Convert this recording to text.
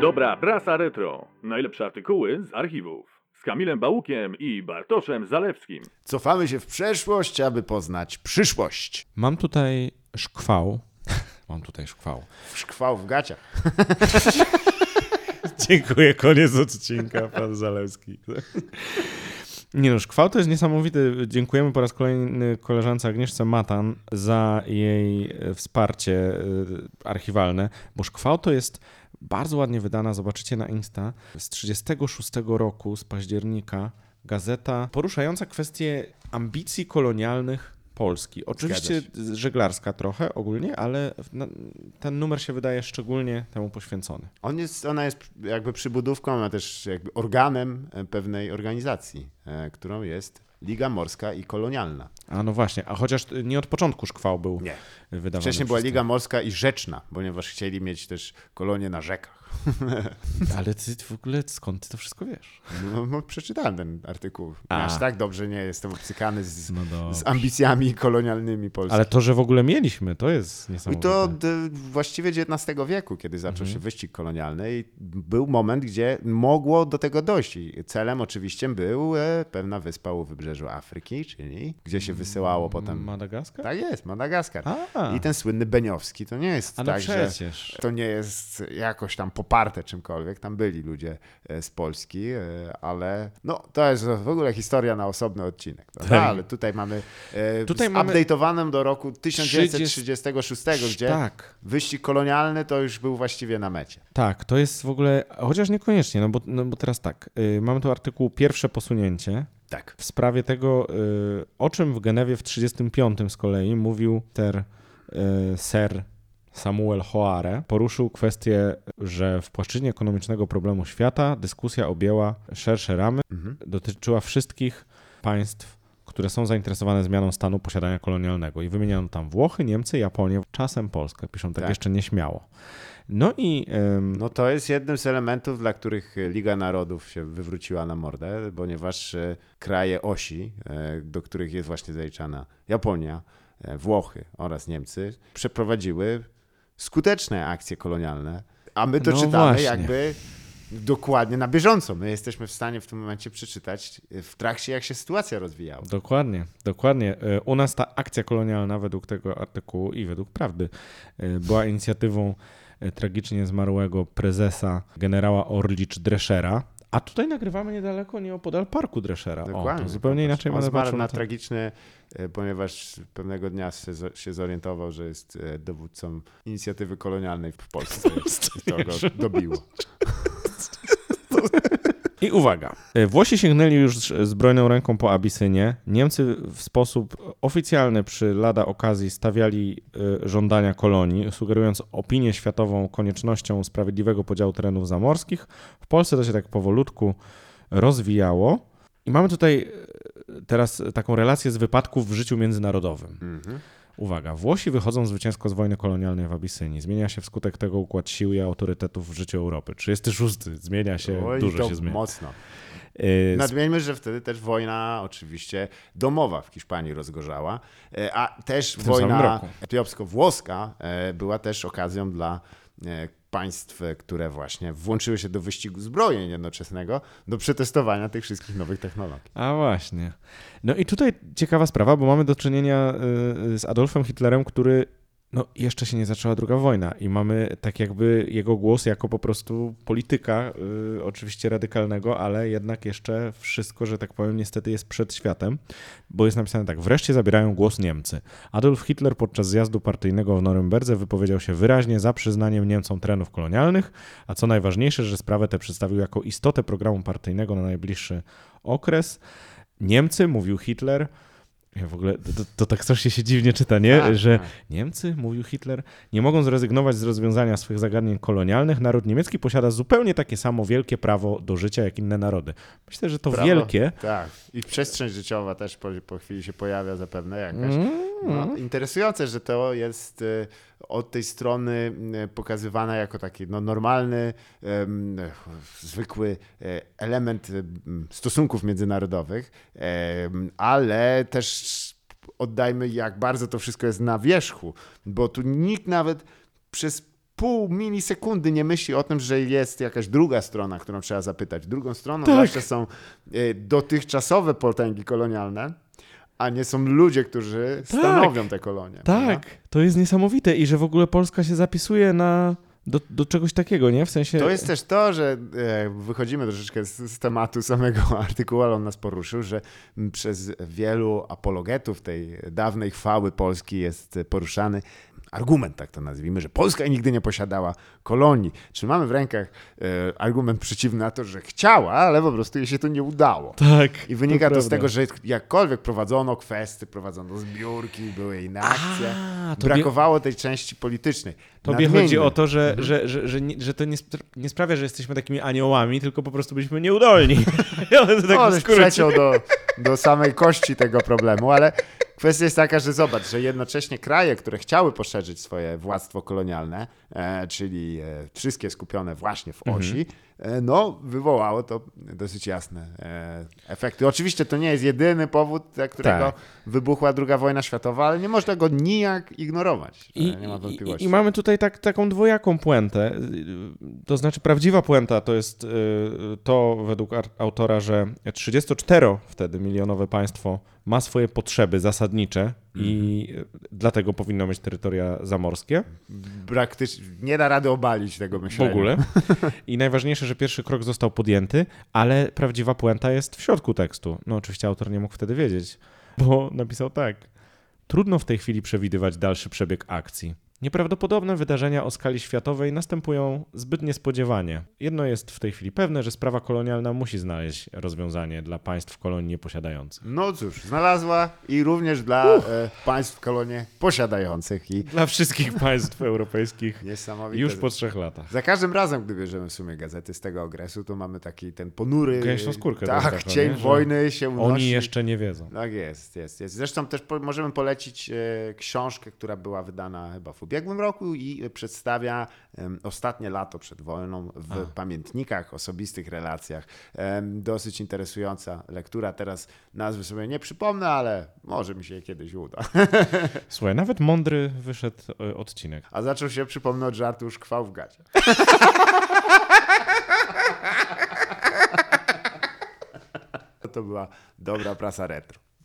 Dobra prasa retro. Najlepsze artykuły z archiwów. Z Kamilem Bałukiem i Bartoszem Zalewskim. Cofamy się w przeszłość, aby poznać przyszłość. Mam tutaj szkwał. Mam tutaj szkwał. Szkwał w gaciach. Dziękuję, koniec odcinka, pan Zalewski. Nie no, szkwał to jest niesamowity. Dziękujemy po raz kolejny koleżance Agnieszce Matan za jej e, wsparcie e, archiwalne, bo szkwał to jest bardzo ładnie wydana, zobaczycie na Insta, z 36 roku, z października, gazeta poruszająca kwestie ambicji kolonialnych Polski. Oczywiście żeglarska trochę ogólnie, ale ten numer się wydaje szczególnie temu poświęcony. On jest, ona jest jakby przybudówką, a też jakby organem e, pewnej organizacji, e, którą jest Liga Morska i Kolonialna. A no właśnie, a chociaż nie od początku szkwał był Nie. wydawany. Wcześniej była Liga Morska i Rzeczna, ponieważ chcieli mieć też kolonie na rzekach. To. Ale ty w ogóle skąd ty to wszystko wiesz? No, no, przeczytałem ten artykuł. A. Aż tak dobrze nie jestem obcykany z, No z ambicjami kolonialnymi Polski. Ale to, że w ogóle mieliśmy, to jest I niesamowite. to od e, właściwie XIX wieku, kiedy zaczął Mhm. się wyścig kolonialny i był moment, gdzie mogło do tego dojść. I celem oczywiście był e, pewna wyspa u wybrzeżu Afryki, czyli gdzie się wysyłało potem... Madagaskar? Tak jest, Madagaskar. A, I ten słynny Beniowski, to nie jest a no tak, że przecież. to nie jest jakoś tam poparte czymkolwiek. Tam byli ludzie e, z Polski, e, ale no, to jest w ogóle historia na osobny odcinek. Tak. Ale tutaj mamy, e, Tutaj mamy- update'owanym do roku 1936, gdzie Tak, wyścig kolonialny to już był właściwie na mecie. tak, to jest w ogóle, chociaż niekoniecznie, no bo, no bo teraz tak, y, mamy tu artykuł Pierwsze posunięcie Tak. w sprawie tego, y, o czym w Genewie w 1935 z kolei mówił ter y, ser Samuel Hoare. Poruszył kwestię, że w płaszczyźnie ekonomicznego problemu świata dyskusja objęła szersze ramy, Mhm. dotyczyła wszystkich państw, które są zainteresowane zmianą stanu posiadania kolonialnego. I wymieniano tam Włochy, Niemcy, Japonię, czasem Polskę. Piszą tak, Tak. jeszcze nieśmiało. No i ym, No to jest jednym z elementów, dla których Liga Narodów się wywróciła na mordę, ponieważ e, kraje osi, e, do których jest właśnie zaliczana Japonia, e, Włochy oraz Niemcy, przeprowadziły skuteczne akcje kolonialne, a my to No czytamy właśnie. jakby dokładnie na bieżąco. My jesteśmy w stanie w tym momencie przeczytać e, w trakcie, jak się sytuacja rozwijała. Dokładnie, dokładnie. E, U nas ta akcja kolonialna według tego artykułu i według prawdy e, była inicjatywą tragicznie zmarłego prezesa generała Orlicz Dreschera, a tutaj nagrywamy niedaleko, nieopodal parku Dreschera. O, to zupełnie inaczej On zmarł na tragiczny, e, ponieważ pewnego dnia się, zo- się zorientował, że jest e, dowódcą inicjatywy kolonialnej w Polsce. I to go dobiło. I uwaga, e, Włosi sięgnęli już z brojną ręką po Abisynię. Niemcy w sposób oficjalny przy lada okazji stawiali e, żądania kolonii, sugerując opinię światową koniecznością sprawiedliwego podziału terenów zamorskich. W Polsce to się tak powolutku rozwijało. I mamy tutaj e, teraz taką relację z wypadków w życiu międzynarodowym. Mhm. Uwaga, Włosi wychodzą zwycięsko z wojny kolonialnej w Abysynii. Zmienia się wskutek tego układ sił i autorytetów w życiu Europy. 36. Zmienia się, Oj, dużo to się zmienia. mocno. Yy, Nadmieńmy, że wtedy też wojna oczywiście domowa w Hiszpanii rozgorzała, e, a też wojna etiopsko-włoska e, była też okazją dla e, państw, które właśnie włączyły się do wyścigu zbrojeń jednoczesnego, do przetestowania tych wszystkich nowych technologii. A właśnie. No i tutaj ciekawa sprawa, bo mamy do czynienia y, z Adolfem Hitlerem, który no, jeszcze się nie zaczęła druga wojna i mamy tak jakby jego głos jako po prostu polityka, y, oczywiście radykalnego, ale jednak jeszcze wszystko, że tak powiem, niestety jest przed światem, bo jest napisane tak, wreszcie zabierają głos Niemcy. Adolf Hitler podczas zjazdu partyjnego w Norymberdze wypowiedział się wyraźnie za przyznaniem Niemcom terenów kolonialnych, a co najważniejsze, że sprawę tę przedstawił jako istotę programu partyjnego na najbliższy okres. Niemcy, mówił Hitler, ja w ogóle, to, to, tak strasznie się dziwnie czyta, nie? Tak, że tak. Niemcy, mówił Hitler, nie mogą zrezygnować z rozwiązania swoich zagadnień kolonialnych. Naród niemiecki posiada zupełnie takie samo wielkie prawo do życia jak inne narody. Myślę, że to Prawo- wielkie. Tak. I przestrzeń życiowa też po, po chwili się pojawia zapewne jakaś. Mm, No, interesujące, że to jest e, od tej strony e, pokazywana jako taki no, normalny, zwykły e, element em, stosunków międzynarodowych, ale też oddajmy, jak bardzo to wszystko jest na wierzchu, bo tu nikt nawet przez pół milisekundy nie myśli o tym, że jest jakaś druga strona, którą trzeba zapytać. Drugą stroną Tak. zawsze są e, dotychczasowe potęgi kolonialne, a nie są ludzie, którzy stanowią te kolonie. Tak, prawda? to jest niesamowite i że w ogóle Polska się zapisuje na, do, do czegoś takiego, nie? W sensie... To jest też to, że e, wychodzimy troszeczkę z, z tematu samego artykułu, ale on nas poruszył, że przez wielu apologetów tej dawnej chwały Polski jest e, poruszany argument, tak to nazwijmy, że Polska nigdy nie posiadała kolonii. Czy mamy w rękach e, argument przeciwny na to, że chciała, ale po prostu jej się to nie udało. Tak. I wynika to, z prawda. tego, że jakkolwiek prowadzono kwestie, prowadzono zbiórki, były inne akcje, A, brakowało tej części politycznej. Tobie chodzi o to, że, Mhm. że, że, że, nie, że to nie, spra- nie sprawia, że jesteśmy takimi aniołami, tylko po prostu byliśmy nieudolni. Ale to tak no, przeciął do, do samej kości tego problemu, ale kwestia jest taka, że zobacz, że jednocześnie kraje, które chciały poszerzyć swoje władztwo kolonialne, e, czyli e, wszystkie skupione właśnie w osi, e, no wywołało to dosyć jasne e, efekty. Oczywiście to nie jest jedyny powód, dla którego Tak. wybuchła II wojna światowa, ale nie można go nijak ignorować. I, e, nie ma i, wątpliwości. I mamy tutaj tak, taką dwojaką puentę. To znaczy, prawdziwa puenta to jest y, to według autora, że 34 wtedy milionowe państwo ma swoje potrzeby zasadnicze i Mhm. dlatego powinno mieć terytoria zamorskie. Praktycznie nie da rady obalić tego W myślenia. ogóle. I najważniejsze, że pierwszy krok został podjęty, ale prawdziwa puenta jest w środku tekstu. No oczywiście autor nie mógł wtedy wiedzieć, bo napisał tak. Trudno w tej chwili przewidywać dalszy przebieg akcji. Nieprawdopodobne wydarzenia o skali światowej następują zbyt niespodziewanie. Jedno jest w tej chwili pewne, że sprawa kolonialna musi znaleźć rozwiązanie dla państw kolonii nieposiadających. No cóż, znalazła i również dla e, państw kolonie posiadających i Dla wszystkich państw europejskich niesamowite. już po trzech latach. Za każdym razem, gdy bierzemy w sumie gazety z tego okresu, to mamy taki ten ponury... Gęsią skórkę Tak, taką, cień wojny się unosi. Oni jeszcze nie wiedzą. Tak jest, jest, jest. Zresztą też po, możemy polecić e, książkę, która była wydana chyba w ubiegłym roku i przedstawia ostatnie lato przed wojną w A. pamiętnikach, osobistych relacjach. Dosyć interesująca lektura. Teraz nazwy sobie nie przypomnę, ale może mi się kiedyś uda. Słuchaj, nawet mądry wyszedł e, odcinek. A zaczął się, przypomnę, od żartu już chwał w gacie. To była dobra prasa retro.